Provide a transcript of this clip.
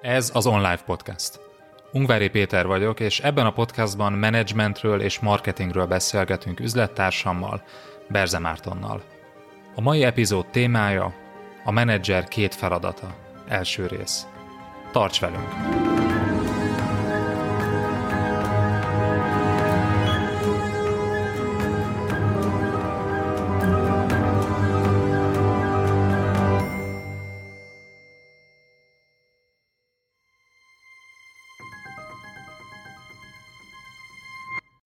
Ez az Online Podcast. Ungvári Péter vagyok, és ebben a podcastban menedzsmentről és marketingről beszélgetünk üzlettársammal, Berze Mártonnal. A mai epizód témája a menedzser két feladata. Első rész. Tarts velünk!